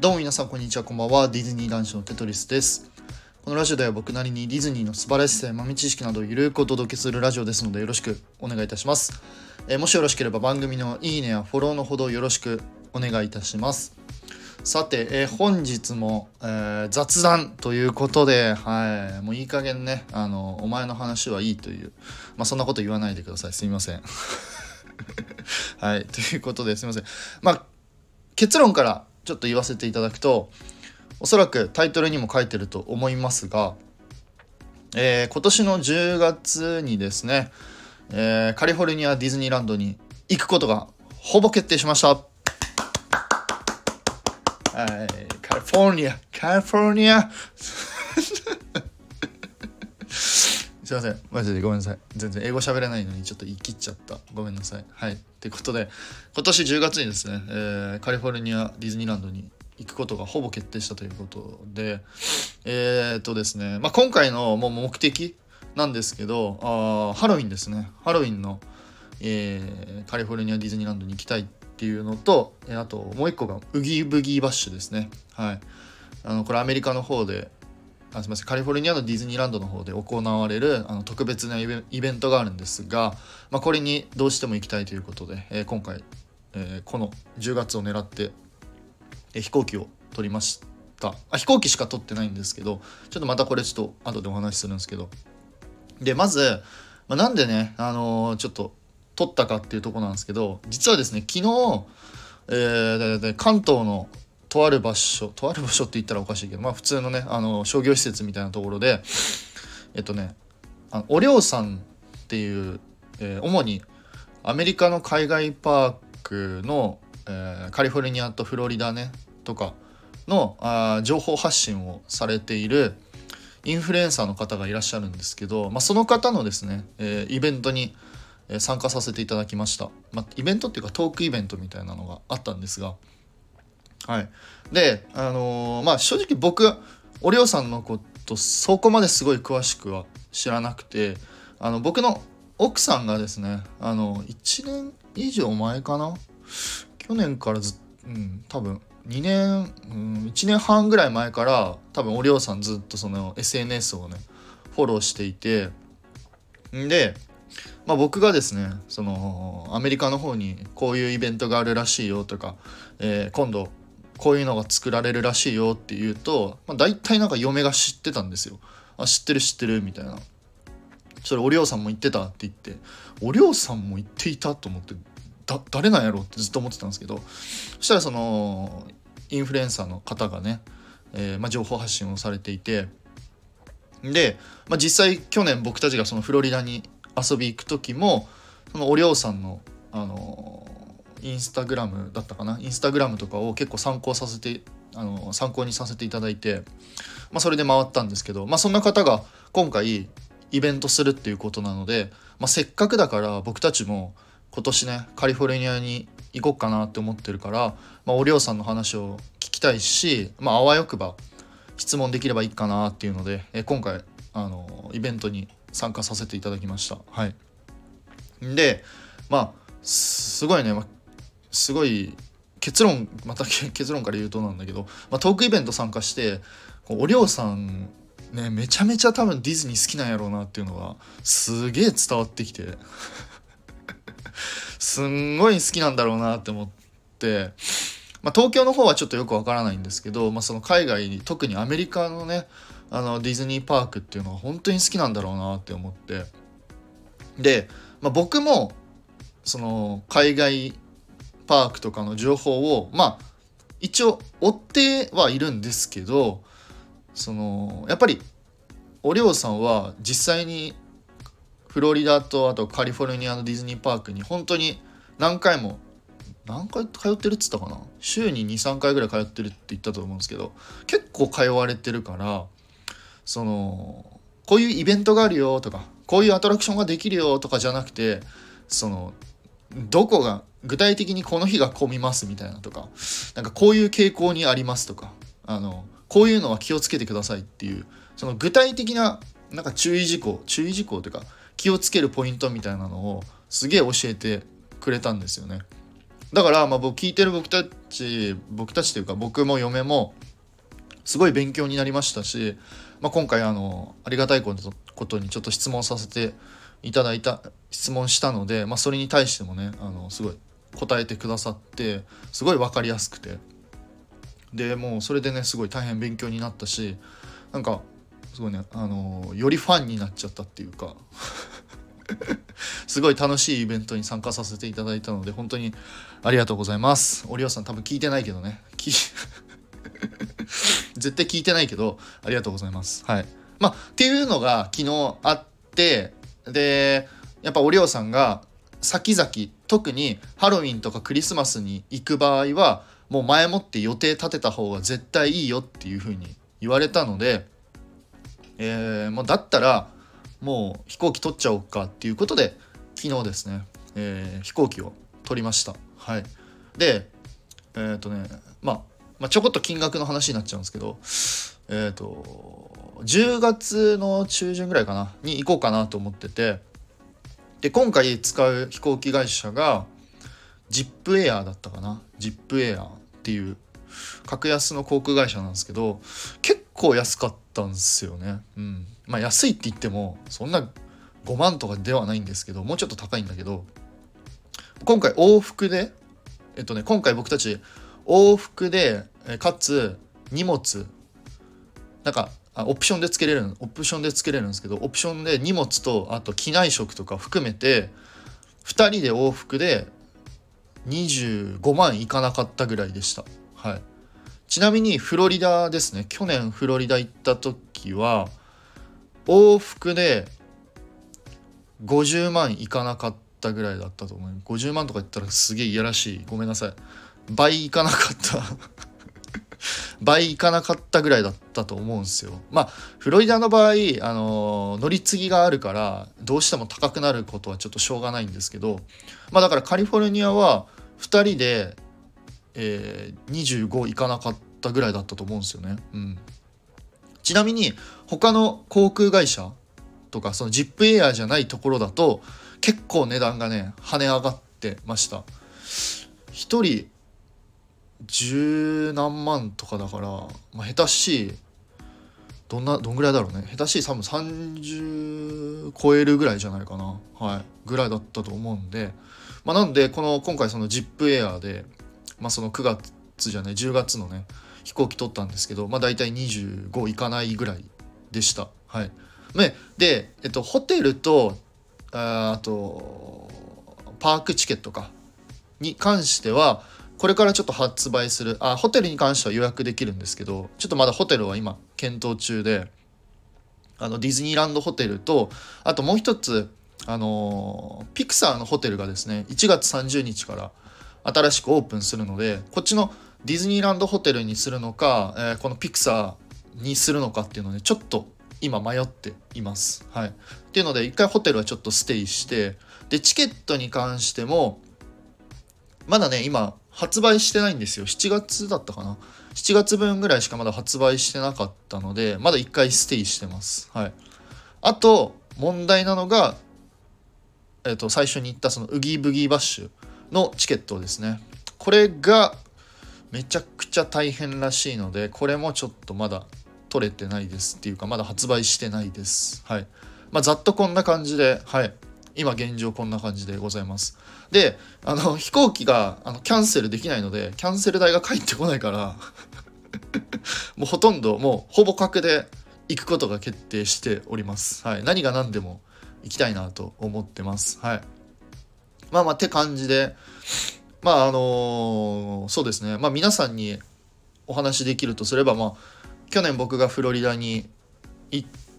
どうも皆さんこんにちはこんばんはディズニー男子のテトリスですこのラジオでは僕なりにディズニーの素晴らしさや豆知識などをゆるくお届けするラジオですのでよろしくお願いいたします、えーもしよろしければ番組のいいねやフォローのほどよろしくお願いいたしますさて、えー本日も、えー雑談ということで、はい、もういい加減ね、あの、お前の話はいいという、まあそんなこと言わないでください。すみません。はい、ということですみません。まあ、結論からちょっと言わせていただくと、おそらくタイトルにも書いてると思いますが、えー今年の10月にですね、えーカリフォルニアディズニーランドに行くことがほぼ決定しました。はい、カリフォルニア、カリフォルニア。すいません、マジでごめんなさい。全然英語喋れないのにちょっと言い切っちゃった。ごめんなさい。はい。ということで、今年10月にですね、えーカリフォルニアディズニーランドに行くことがほぼ決定したということで、えー、っとですね、まあ、今回のもう目的なんですけど、あハロウィンですね。ハロウィンの、えーカリフォルニアディズニーランドに行きたいっていうのと、えあともう一個がウギブギバッシュですね。はい。あのこれアメリカの方であすみませんカリフォルニアのディズニーランドの方で行われるあの特別なイベントがあるんですが、まあ、これにどうしても行きたいということで、えー今回、えーこの10月を狙って、えー飛行機を取りました。あ飛行機しか取ってないんですけどちょっとまたこれちょっと後でお話しするんですけど。でまず、まあ、なんでね、あのちょっと取ったかっていうとこなんですけど実はですね昨日、えー関東のとある場所とある場所って言ったらおかしいけどまあ普通のねあの商業施設みたいなところでえっとねあおりょうさんっていう、えー主にアメリカの海外パークの、えーカリフォルニアとフロリダねとかのあ情報発信をされているインフルエンサーの方がいらっしゃるんですけど、まあ、その方のですね、えーイベントに参加させていただきました、まあ、イベントっていうかトークイベントみたいなのがあったんですがはい。であのーまあ正直僕おりょうさんのことそこまですごい詳しくは知らなくてあの僕の奥さんがですねあの1年以上前かな？去年からずっうん多分2年、うん、1年半ぐらい前から多分おりょうさんずっとその SNS をねフォローしていてんでまあ、僕がですねそのアメリカの方にこういうイベントがあるらしいよとか、えー今度こういうのが作られるらしいよって言うと、まあ、大体なんか嫁が知ってたんですよ。あ知ってる知ってるみたいな。それおりょうさんも言ってたって言っておりょうさんも言っていたと思ってだ誰なんやろってずっと思ってたんですけどそしたらそのインフルエンサーの方がね、えーまあ、情報発信をされていてで、まあ、実際去年僕たちがそのフロリダに遊び行く時もそのおりょうさんの、あのインスタグラムだったかな？インスタグラムとかを結構参考させて、あの参考にさせていただいて、まあ、それで回ったんですけど、まあ、そんな方が今回イベントするっていうことなので、まあ、せっかくだから僕たちも今年ねカリフォルニアに行こうかなって思ってるから、まあ、おりょうさんの話を聞きたいし、まあ、あわよくば質問できればいいかなっていうので、え今回あのイベントに参加させていただきました。はい。でまあすごいね、まあ、すごい結論また結論から言うとなんだけど、まあ、トークイベント参加してこうおりょうさんねめちゃめちゃ多分ディズニー好きなんやろうなっていうのがすげえ伝わってきて すんごい好きなんだろうなって思ってまあ、東京の方はちょっとよくわからないんですけど、まあ、その海外に特にアメリカのねあのディズニーパークっていうのは本当に好きなんだろうなって思って。で、まあ、僕もその海外パークとかの情報をまあ一応追ってはいるんですけどそのやっぱりおりょうさんは実際にフロリダとあとカリフォルニアのディズニーパークに本当に何回も何回通ってるっつったかな？週に23回ぐらい通ってるって言ったと思うんですけど結構通われてるからそのこういうイベントがあるよとかこういうアトラクションができるよとかじゃなくてそのどこが具体的にこの日が混みますみたいなとかなんかこういう傾向にありますとかあのこういうのは気をつけてくださいっていうその具体的ななんか注意事項注意事項というか気をつけるポイントみたいなのをすげえ教えてくれたんですよね。だからまあ僕聞いてる僕たち僕たちというか僕も嫁もすごい勉強になりましたし、まあ、今回あのありがたいことにちょっと質問させていただいた質問したので、まあ、それに対してもねあのすごい答えてくださってすごい分かりやすくて。でもうそれでねすごい大変勉強になったしなんかすごいねあのよりファンになっちゃったっていうか すごい楽しいイベントに参加させていただいたので本当にありがとうございます。オリオさん多分聞いてないけどね。絶対聞いてないけどありがとうございます。はい。まあっていうのが昨日あってでやっぱおりょうさんが先々特にハロウィンとかクリスマスに行く場合はもう前もって予定立てた方が絶対いいよっていう風に言われたので、えー、もうだったらもう飛行機取っちゃおうかっていうことで昨日ですね、えー、飛行機を取りました。はい。でえっ、ー、とね、まあ、まあちょこっと金額の話になっちゃうんですけどえっ、ー、と10月の中旬ぐらいかなに行こうかなと思ってて。で今回使う飛行機会社がジップエアーだったかな。ジップエアーっていう格安の航空会社なんですけど結構安かったんですよね。うん、まあ安いって言ってもそんな5万とかではないんですけどもうちょっと高いんだけど今回往復でえっとね今回僕たち往復でかつ荷物なんかあオプションでつけれるオプションでつけれるんですけどオプションで荷物とあと機内食とか含めて2人で往復で25万いかなかったぐらいでした。はい、ちなみにフロリダですね。去年フロリダ行った時は往復で50万いかなかったぐらいだったと思う50万とか言ったらすげえいやらしい。ごめんなさい。倍いかなかった。倍いかなかったぐらいだったと思うんですよ。まあフロリダの場合、あの乗り継ぎがあるからどうしても高くなることはちょっとしょうがないんですけどまあだからカリフォルニアは2人で、えー、25いかなかったぐらいだったと思うんですよね。うん。ちなみに他の航空会社とかそのジップエアじゃないところだと結構値段がね跳ね上がってました。1人十何万とかだから、まあ、下手しいどんなどんぐらいだろうね。下手しい多分30超えるぐらいじゃないかな。はい。ぐらいだったと思うんで。まあなんでこの今回そのジップエアーでまあその9月じゃない10月のね飛行機取ったんですけどまあ大体25いかないぐらいでした。はい。で、えっと、ホテルとあとパークチケットか。に関してはこれからちょっと発売するあホテルに関しては予約できるんですけどちょっとまだホテルは今検討中であのディズニーランドホテルとあともう一つあのピクサーのホテルがですね1月30日から新しくオープンするのでこっちのディズニーランドホテルにするのか、えー、このピクサーにするのかっていうのでちょっと今迷っています。はい、っていうので一回ホテルはちょっとステイしてでチケットに関してもまだね今発売してないんですよ。7月だったかな。7月分ぐらいしかまだ発売してなかったのでまだ1回ステイしてます。はい。あと問題なのがえっ、ー、と最初に言ったそのウギーブギーバッシュのチケットですね。これがめちゃくちゃ大変らしいのでこれもちょっとまだ取れてないですっていうかまだ発売してないです。はい。まあざっとこんな感じではい。今現状こんな感じでございますであの飛行機があのキャンセルできないのでキャンセル代が返ってこないから もうほとんどもうほぼ確で行くことが決定しております。はい、何が何でも行きたいなと思ってます。はい、まあまあって感じでまああのー、そうですねまあ皆さんにお話しできるとすればまあ去年僕がフロリダに行って、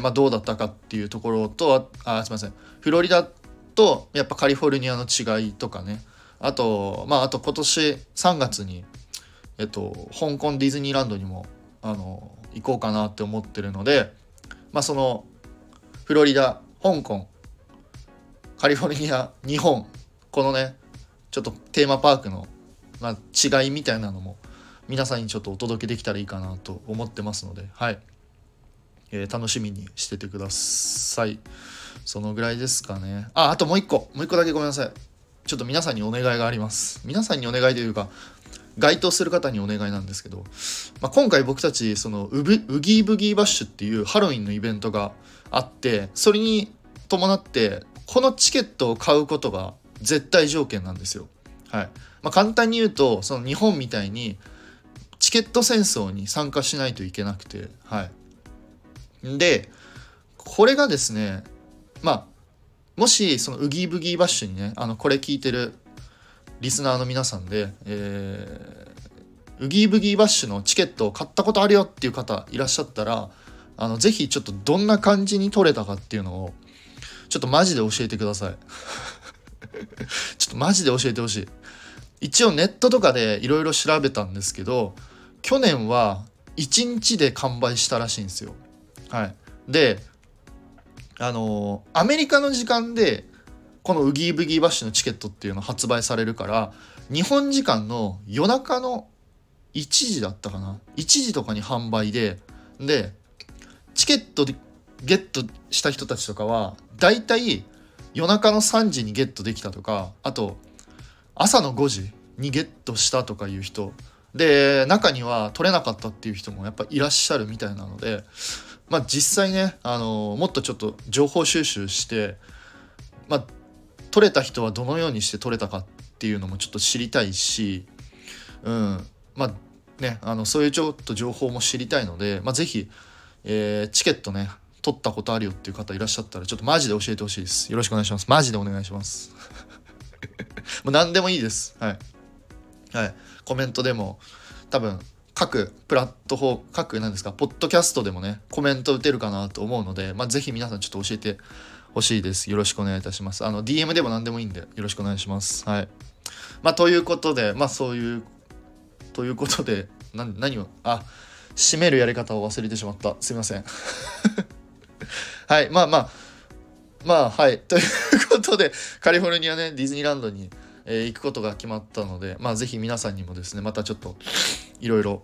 まあ、どうだったかっていうところとあすいません。フロリダとやっぱカリフォルニアの違いとかね。あとまああと今年3月にえっと香港ディズニーランドにもあの行こうかなって思ってるのでまあそのフロリダ香港カリフォルニア日本このねちょっとテーマパークの、まあ、違いみたいなのも皆さんにちょっとお届けできたらいいかなと思ってますのではい、えー、楽しみにしててください。そのぐらいですかね。あ、あともう一個。もう一個だけごめんなさい。ちょっと皆さんにお願いがあります皆さんにお願いというか該当する方にお願いなんですけど、まあ、今回僕たちそのウブウギーブギーバッシュっていうハロウィンのイベントがあってそれに伴ってこのチケットを買うことが絶対条件なんですよ。はいまあ、簡単に言うとその日本みたいにチケット戦争に参加しないといけなくてはいでこれがですねまあもしそのウギーブギーバッシュにねあのこれ聞いてるリスナーの皆さんで、えー、ウギーブギーバッシュのチケットを買ったことあるよっていう方いらっしゃったらあのぜひちょっとどんな感じに撮れたかっていうのをちょっとマジで教えてください。ちょっとマジで教えてほしい。一応ネットとかでいろいろ調べたんですけど去年は1日で完売したらしいんですよ。はい。であのアメリカの時間でこのウギーブギーバッシュのチケットっていうの発売されるから日本時間の夜中の1時だったかな？1時とかに販売ででチケットでゲットした人たちとかはだいたい夜中の3時にゲットできたとかあと朝の5時にゲットしたとかいう人。で中には取れなかったっていう人もやっぱいらっしゃるみたいなのでまあ、実際ね、あのもっとちょっと情報収集して、まあ、取れた人はどのようにして取れたかっていうのもちょっと知りたいし、うん、まあね、あのそういうちょっと情報も知りたいので、まあ、ぜひ、えー、チケットね、取ったことあるよっていう方いらっしゃったら、ちょっとマジで教えてほしいです。よろしくお願いします。マジでお願いします。もう何でもいいです。はい。はい。コメントでも、多分、各プラットフォーム、各何ですか、ポッドキャストでもね、コメント打てるかなと思うので、まあ、ぜひ皆さんちょっと教えてほしいです。よろしくお願いいたします。あの、DM でも何でもいいんで、よろしくお願いします。はい。まあ、ということで、まあ、そういう、ということで、な何を、あ、締めるやり方を忘れてしまった。すいません。はい、まあまあ、まあ、はい。ということで、カリフォルニアね、ディズニーランドに、えー、行くことが決まったので、まあ、ぜひ皆さんにもですね、またちょっと、いろいろ、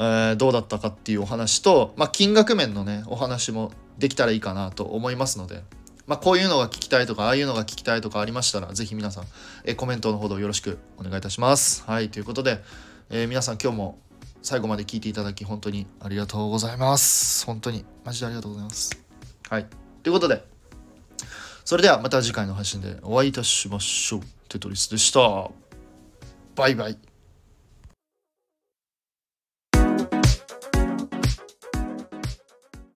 えー、どうだったかっていうお話と、まあ、金額面のねお話もできたらいいかなと思いますので、まあ、こういうのが聞きたいとかああいうのが聞きたいとかありましたら是非皆さん、えー、コメントのほどよろしくお願いいたします。はいということで、えー、皆さん今日も最後まで聞いていただき本当にありがとうございます。本当にマジでありがとうございます。はいということでそれではまた次回の配信でお会いいたしましょう。テトリスでした。バイバイ。